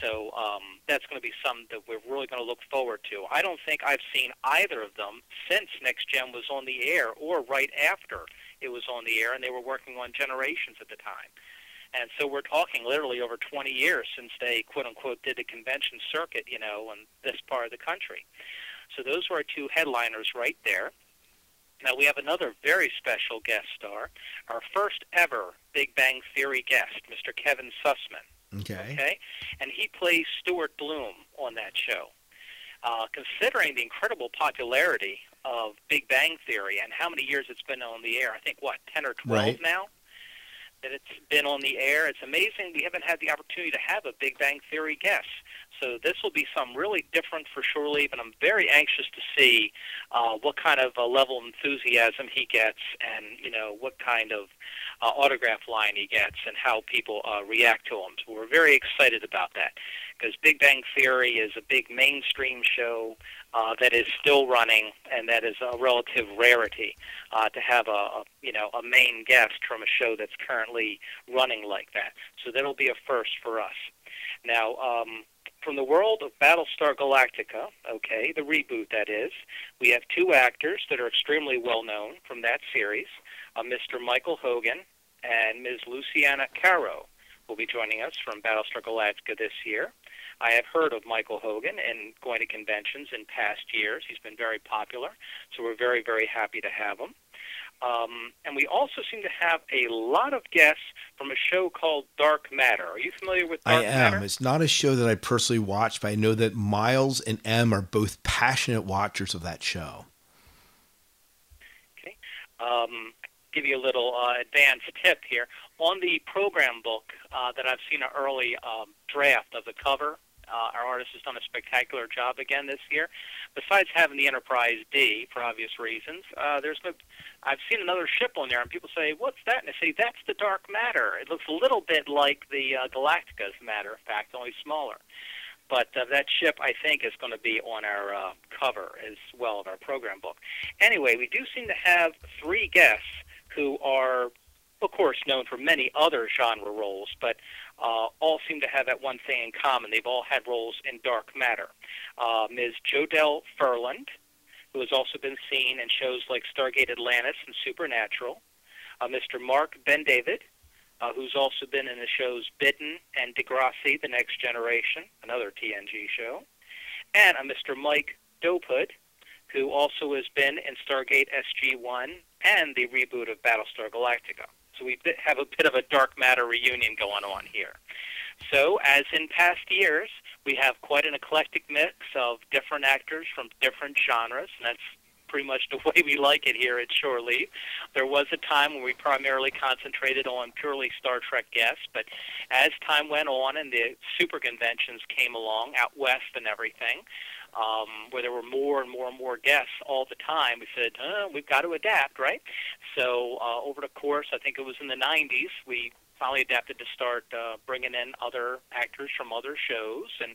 So um, that's going to be something that we're really going to look forward to. I don't think I've seen either of them since Next Gen was on the air or right after it was on the air, and they were working on Generations at the time. And so we're talking literally over 20 years since they quote unquote did the convention circuit, you know, in this part of the country. So those were our two headliners right there. Now we have another very special guest star, our first ever Big Bang Theory guest, Mr. Kevin Sussman. Okay. Okay, and he plays Stuart Bloom on that show. Uh, considering the incredible popularity of Big Bang Theory and how many years it's been on the air, I think what ten or twelve Right. now that it's been on the air. It's amazing we haven't had the opportunity to have a Big Bang Theory guest. So this will be some really different for Shore Leave, and I'm very anxious to see uh, what kind of uh, level of enthusiasm he gets, and you know what kind of uh, autograph line he gets, and how people uh, react to him. So we're very excited about that because Big Bang Theory is a big mainstream show uh, that is still running, and that is a relative rarity uh, to have a, a you know a main guest from a show that's currently running like that. So that'll be a first for us. Now, um, from the world of Battlestar Galactica, okay, the reboot that is, we have two actors that are extremely well known from that series, uh, Mr. Michael Hogan and Ms. Luciana Carro will be joining us from Battlestar Galactica this year. I have heard of Michael Hogan and going to conventions in past years. He's been very popular, so we're very, very happy to have him. Um, and we also seem to have a lot of guests from a show called Dark Matter. Are you familiar with Dark I am. Matter? It's not a show that I personally watch, but I know that Miles and M are both passionate watchers of that show. Okay. Um, give you a little uh, advanced tip here. On the program book uh, that I've seen an early um, draft of the cover, uh, our artist has done a spectacular job again this year. Besides having the Enterprise D for obvious reasons, uh, there's no. I've seen another ship on there, and people say, "What's that?" And I say, "That's the Dark Matter. It looks a little bit like the uh, Galactica, as a matter of fact, only smaller." But uh, that ship, I think, is going to be on our uh, cover as well of our program book. Anyway, we do seem to have three guests who are, of course, known for many other genre roles, but uh, all seem to have that one thing in common. They've all had roles in Dark Matter. Uh, Ms. Jodelle Ferland, who has also been seen in shows like Stargate Atlantis and Supernatural. Uh, Mr. Marc Bendavid, uh, who's also been in the shows Bitten and Degrassi, The Next Generation, another TNG show. And uh, Mr. Mike Dopud, who also has been in Stargate SG-1 and the reboot of Battlestar Galactica. So we have a bit of a dark matter reunion going on here. So, as in past years, we have quite an eclectic mix of different actors from different genres, and that's pretty much the <laughs> way we like it here at Shore Leave. There was a time when we primarily concentrated on purely Star Trek guests, but as time went on and the super conventions came along out west and everything, um, where there were more and more and more guests all the time, we said, uh, we've got to adapt, right? So uh, over the course, I think it was in the 90s, we finally adapted to start uh, bringing in other actors from other shows, and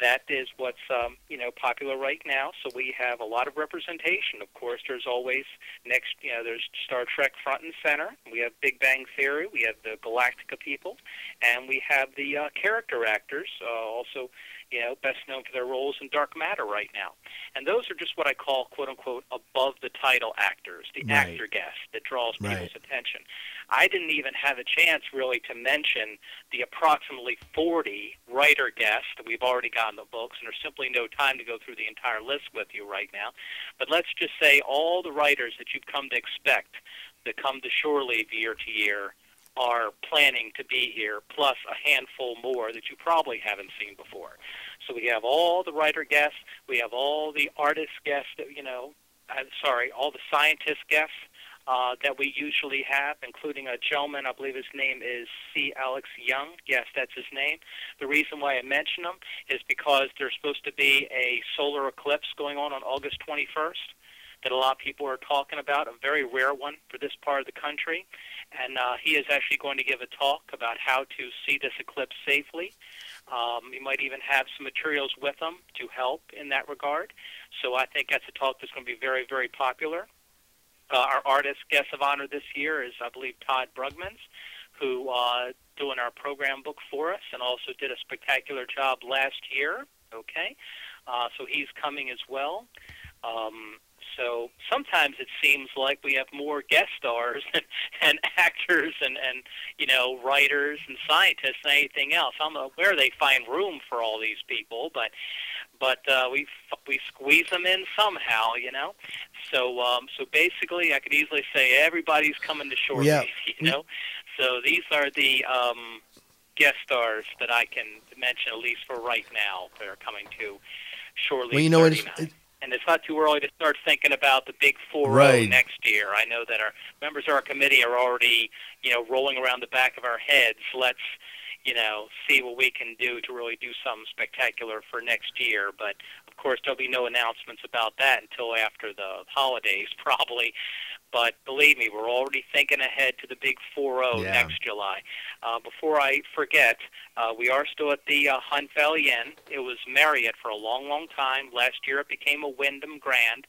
that is what's um, you know popular right now. So we have a lot of representation. Of course, there's always next you know there's Star Trek front and center. We have Big Bang Theory. We have the Galactica people, and we have the uh, character actors. Uh, also, you know, best known for their roles in Dark Matter right now. And those are just what I call quote unquote above the title actors, the right. actor guest that draws people's right. attention. I didn't even have a chance really to mention the approximately 40 writer guests that we've already got in the books, and there's simply no time to go through the entire list with you right now. But let's just say all the writers that you've come to expect that come to Shore Leave year to year are planning to be here, plus a handful more that you probably haven't seen before. So we have all the writer guests, we have all the artist guests, that, you know, I'm sorry, all the scientist guests uh, that we usually have, including a gentleman, I believe his name is C. Alex Young. Yes, that's his name. The reason why I mention him is because there's supposed to be a solar eclipse going on on August 21st that a lot of people are talking about, a very rare one for this part of the country. And uh, he is actually going to give a talk about how to see this eclipse safely. Um, he might even have some materials with him to help in that regard. So I think that's a talk that's going to be very, very popular. Uh, our artist guest of honor this year is, I believe, Todd Brugmans, who uh, doing our program book for us, and also did a spectacular job last year. Okay, uh, so he's coming as well. Um, so sometimes it seems like we have more guest stars and, <laughs> and actors and, and you know writers and scientists than anything else. I don't know where they find room for all these people, but but uh, we we squeeze them in somehow, you know. So um, so basically, I could easily say everybody's coming to shore, yeah. <laughs> you know. So these are the um, guest stars that I can mention at least for right now that are coming to Shore Leave well, you know, 39. It's, and it's not too early to start thinking about the big four right. next year. I know that our members of our committee are already, you know, rolling around the back of our heads. Let's, you know, see what we can do to really do something spectacular for next year. But of course, there'll be no announcements about that until after the holidays, <laughs> probably. But believe me, we're already thinking ahead to the big 4-0 yeah. next July. Uh, before I forget, uh, we are still at the uh, Hunt Valley Inn. It was Marriott for a long, long time. Last year it became a Wyndham Grand.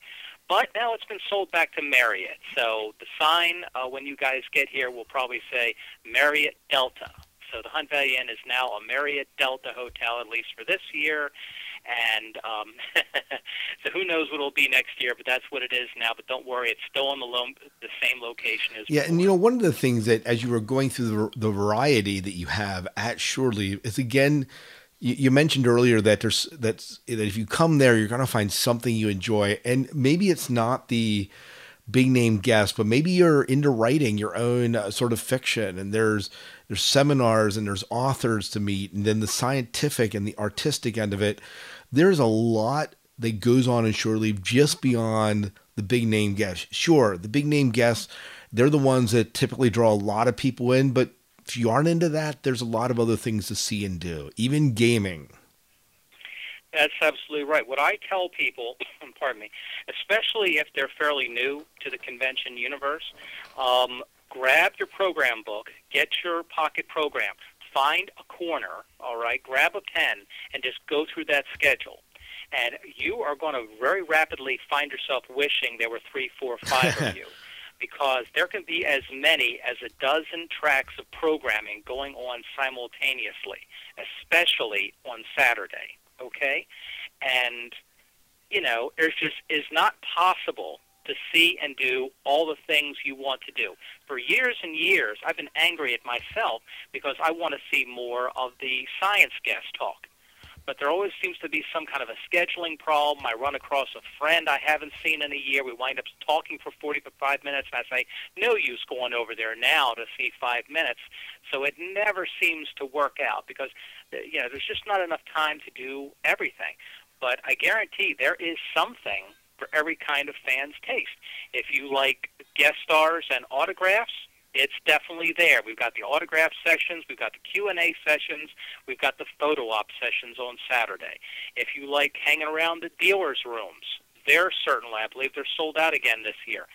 But now it's been sold back to Marriott. So the sign uh, when you guys get here will probably say Marriott Delta. So the Hunt Valley Inn is now a Marriott Delta hotel, at least for this year and um, <laughs> so who knows what it'll be next year? But that's what it is now. But don't worry, it's still on the, lo- the same location as yeah. Before. And you know, one of the things that as you were going through the, the variety that you have at Shore Leave is again. You, mentioned earlier that there's that's that if you come there, you're going to find something you enjoy, and maybe it's not the big name guest, but maybe you're into writing your own uh, sort of fiction, and there's there's seminars and there's authors to meet, and then the scientific and the artistic end of it there's a lot that goes on in shore leave just beyond the big name guests. Sure, the big name guests, they're the ones that typically draw a lot of people in, but if you aren't into that, there's a lot of other things to see and do, even gaming. That's absolutely right. What I tell people, <clears throat> pardon me, especially if they're fairly new to the convention universe, um, grab your program book, get your pocket program, find a corner, all right, grab a pen, and just go through that schedule. And you are going to very rapidly find yourself wishing there were three, four, <laughs> five of you. Because there can be as many as a dozen tracks of programming going on simultaneously, especially on Saturday. Okay? And, you know, there's just is not possible to see and do all the things you want to do. For years and years, I've been angry at myself because I want to see more of the science guest talk. But there always seems to be some kind of a scheduling problem. I run across a friend I haven't seen in a year. We wind up talking for 45 minutes, and I say, no use going over there now to see five minutes. So it never seems to work out because, uh, you know, there's just not enough time to do everything. But I guarantee there is something for every kind of fan's taste. If you like guest stars and autographs, it's definitely there. We've got the autograph sessions, we've got the Q&A sessions, we've got the photo op sessions on Saturday. If you like hanging around the dealers' rooms, they're certainly, I believe they're sold out again this year.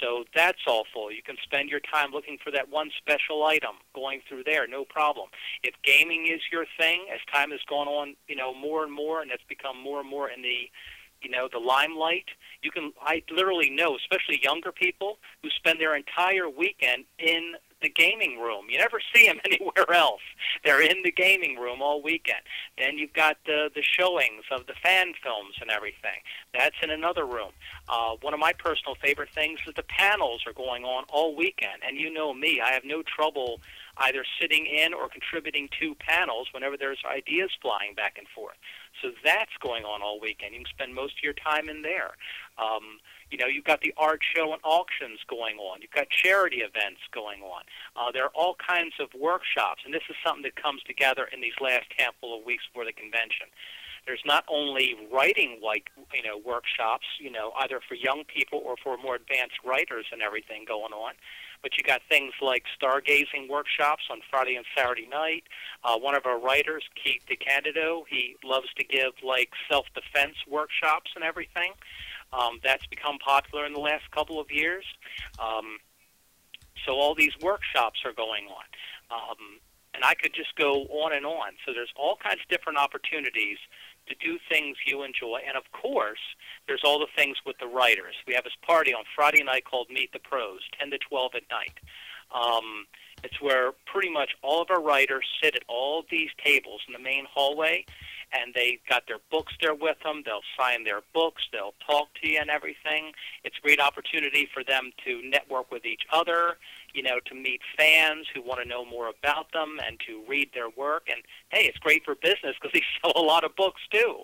So that's all full. You can spend your time looking for that one special item, going through there, no problem. If gaming is your thing, as time has gone on, you know, more and more, and it's become more and more in the you know, the limelight. You can, I literally know, especially younger people who spend their entire weekend in the gaming room. You never see them <laughs> anywhere else. They're in the gaming room all weekend. Then you've got the the showings of the fan films and everything. That's in another room. Uh, one of my personal favorite things is the panels are going on all weekend. And you know me, I have no trouble either sitting in or contributing to panels whenever there's ideas flying back and forth. So that's going on all weekend. You can spend most of your time in there. Um, you know, you've got the art show and auctions going on. You've got charity events going on. Uh, there are all kinds of workshops, and this is something that comes together in these last handful of weeks before the convention. There's not only writing like you know workshops, you know, either for young people or for more advanced writers and everything going on. But you got things like stargazing workshops on Friday and Saturday night. Uh, one of our writers, Keith DeCandido, he loves to give like self-defense workshops and everything. Um, that's become popular in the last couple of years. Um, so all these workshops are going on. Um, and I could just go on and on. So there's all kinds of different opportunities to do things you enjoy. And of course, there's all the things with the writers. We have this party on Friday night called Meet the Pros, 10 to 12 at night. Um, it's where pretty much all of our writers sit at all these tables in the main hallway, and they got their books there with them. They'll sign their books. They'll talk to you and everything. It's a great opportunity for them to network with each other you know, to meet fans who want to know more about them and to read their work. And hey, it's great for business because they <laughs> sell a lot of books too.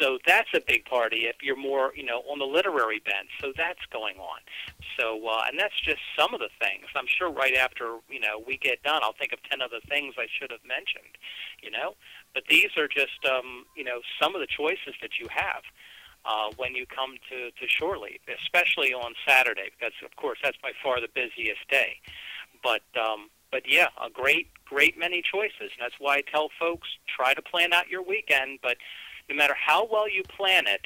So that's a big party if you're more, you know, on the literary bent. So that's going on. So, uh, and that's just some of the things. I'm sure right after, you know, we get done, I'll think of 10 other things I should have mentioned, you know. But these are just, um, you know, some of the choices that you have uh, when you come to, to shore leave, especially on Saturday, because of course that's by far the busiest day. But um, but yeah, a great great many choices. That's why I tell folks try to plan out your weekend. But no matter how well you plan it,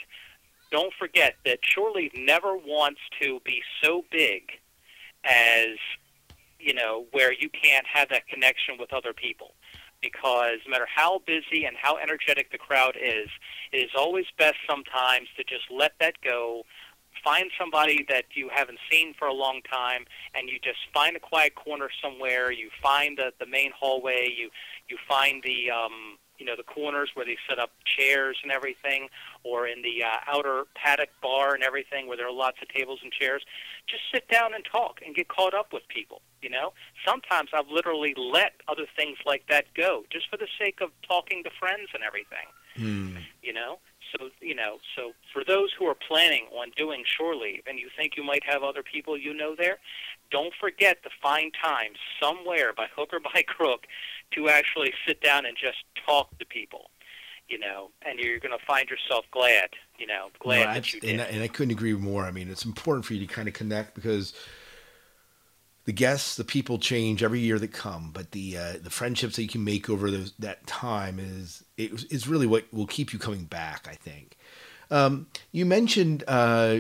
don't forget that shore leave never wants to be so big as you know where you can't have that connection with other people because no matter how busy and how energetic the crowd is, it is always best sometimes to just let that go. Find somebody that you haven't seen for a long time, and you just find a quiet corner somewhere. You find the the main hallway. You you find the um, you know the corners where they set up chairs and everything, or in the uh, outer paddock bar and everything where there are lots of tables and chairs. Just sit down and talk and get caught up with people. You know, sometimes I've literally let other things like that go just for the sake of talking to friends and everything. Hmm. You know, so you know, so for those who are planning on doing shore leave and you think you might have other people you know there, don't forget to find time somewhere by <laughs> hook or by crook to actually sit down and just talk to people. You know, and you're going to find yourself glad. You know, glad that you did. And I, and I couldn't agree more. I mean, it's important for you to kind of connect because the guests, the people change every year that come, but the uh, the friendships that you can make over those, that time is is really what will keep you coming back. I think. Um, you mentioned uh,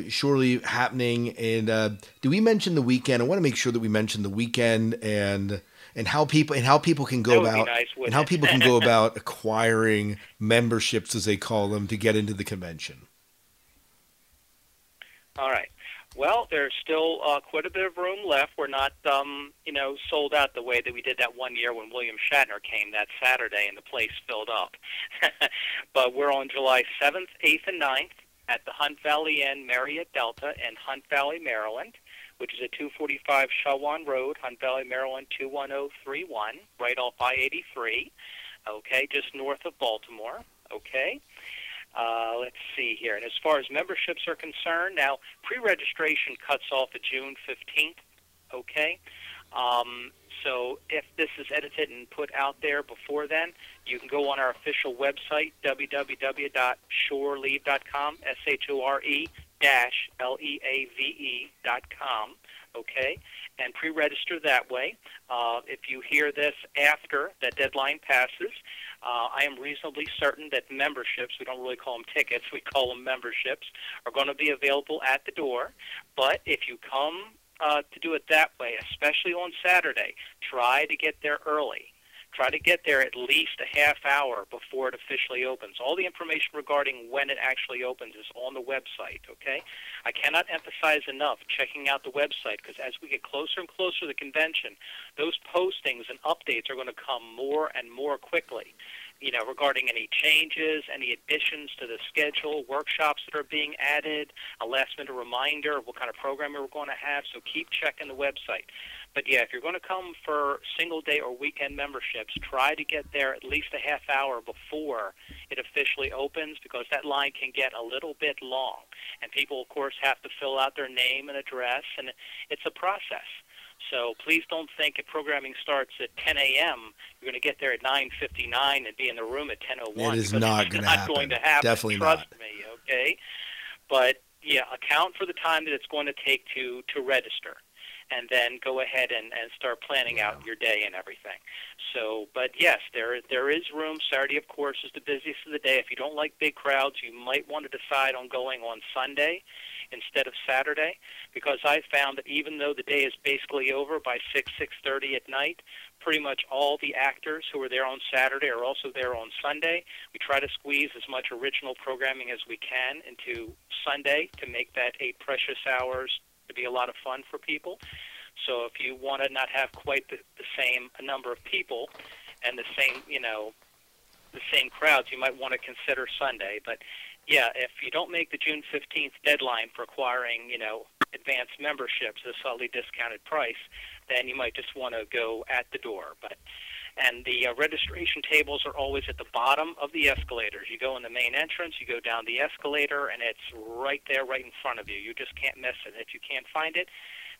happening, and uh, do we mention the weekend? I want to make sure that we mention the weekend and and how people and how people can go about nice, and how people can go <laughs> about acquiring memberships, as they call them, to get into the convention. All right. Well, there's still uh, quite a bit of room left. We're not, um, you know, sold out the way that we did that one year when William Shatner came that Saturday and the place filled up. <laughs> but we're on July 7th, 8th, and 9th at the Hunt Valley Inn Marriott Delta in Hunt Valley, Maryland which is at 245 Shawan Road, Hunt Valley, Maryland 21031, right off I-83. Okay, just north of Baltimore. Okay. Uh, let's see here. And as far as memberships are concerned, now pre-registration cuts off at June 15th. Okay. Um, so if this is edited and put out there before then, you can go on our official website, www.shoreleave.com, S-H-O-R-E dash L-E-A-V-E dot com, okay, and pre-register that way. Uh, if you hear this after that deadline passes, Uh, I am reasonably certain that memberships, we don't really call them tickets, we call them memberships, are going to be available at the door. But if you come uh, to do it that way, especially on Saturday, try to get there early. Try to get there at least a half hour before it officially opens. All the information regarding when it actually opens is on the website, okay? I cannot emphasize enough checking out the website because as we get closer and closer to the convention, those postings and updates are going to come more and more quickly you know, regarding any changes, any additions to the schedule, workshops that are being added, a last minute reminder of what kind of program we're going to have. So keep checking the website. But yeah, if you're going to come for single day or weekend memberships, try to get there at least a half hour before it officially opens because that line can get a little bit long. And people, of course, have to fill out their name and address, and it's a process. So please don't think if programming starts at 10 a.m., you're going to get there at 9:59 and be in the room at 10:01. It is not, going to happen. going to happen. Definitely Trust not. me, okay? But yeah, account for the time that it's going to take to to register and then go ahead and, and start planning out your day and everything. So, but yes, there there is room. Saturday, of course, is the busiest of the day. If you don't like big crowds, you might want to decide on going on Sunday instead of Saturday, because I found that even though the day is basically over by six six thirty at night, pretty much all the actors who are there on Saturday are also there on Sunday. We try to squeeze as much original programming as we can into Sunday to make that eight precious hours to be a lot of fun for people. So if you want to not have quite the, the same number of people and the same, you know, the same crowds, you might want to consider Sunday. But yeah, if you don't make the June 15th deadline for acquiring, you know, advanced memberships at a slightly discounted price, then you might just want to go at the door. But and the uh, registration tables are always at the bottom of the escalators. You go in the main entrance, you go down the escalator, and it's right there, right in front of you. You just can't miss it. If you can't find it,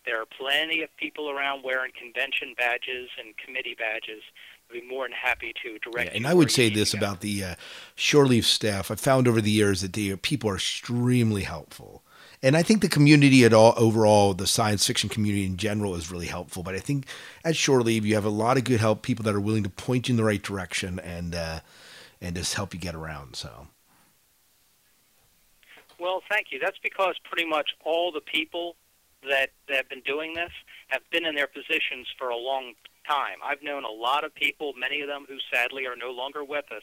there are plenty of people around wearing convention badges and committee badges. I'd be more than happy to direct. Yeah, and I would say this about the uh, shore leave staff. I've found over the years that the people are extremely helpful and I think the community at all overall, the science fiction community in general, is really helpful. But I think at Shore Leave, you have a lot of good help, people that are willing to point you in the right direction and uh, and just help you get around. So. Well, thank you. That's because pretty much all the people that, that have been doing this have been in their positions for a long time. I've known a lot of people, many of them who sadly are no longer with us,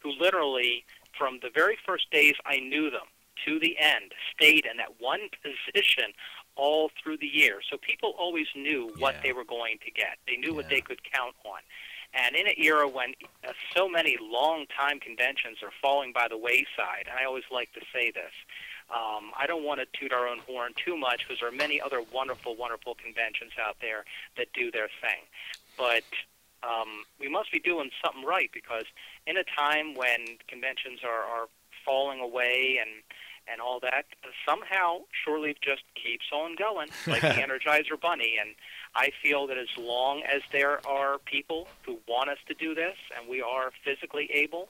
who literally, from the very first days I knew them, to the end, stayed in that one position all through the year. So people always knew what Yeah. they were going to get. They knew what they could count on. And in an era when uh, so many long-time conventions are falling by the wayside, and I always like to say this, um, I don't want to toot our own horn too much because there are many other wonderful, wonderful conventions out there that do their thing. But um, we must be doing something right because in a time when conventions are, are falling away and and all that, somehow Shore Leave just keeps on going like the <laughs> Energizer Bunny. And I feel that as long as there are people who want us to do this and we are physically able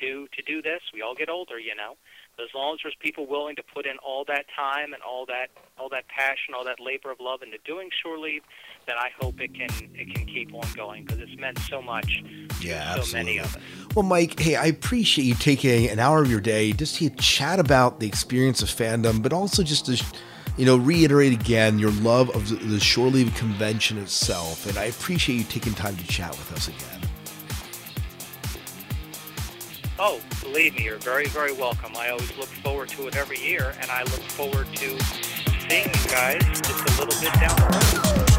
to to do this, we all get older, you know. But as long as there's people willing to put in all that time and all that all that passion, all that labor of love into doing Shore Leave, then I hope it can it can keep on going because it's meant so much to Yeah, so many of us. Well, Mike, hey, I appreciate you taking an hour of your day just to chat about the experience of fandom, but also just to, you know, reiterate again your love of the- Shore Leave convention itself. And I appreciate you taking time to chat with us again. Oh, believe me, you're very, very welcome. I always look forward to it every year, and I look forward to seeing you guys just a little bit down the road.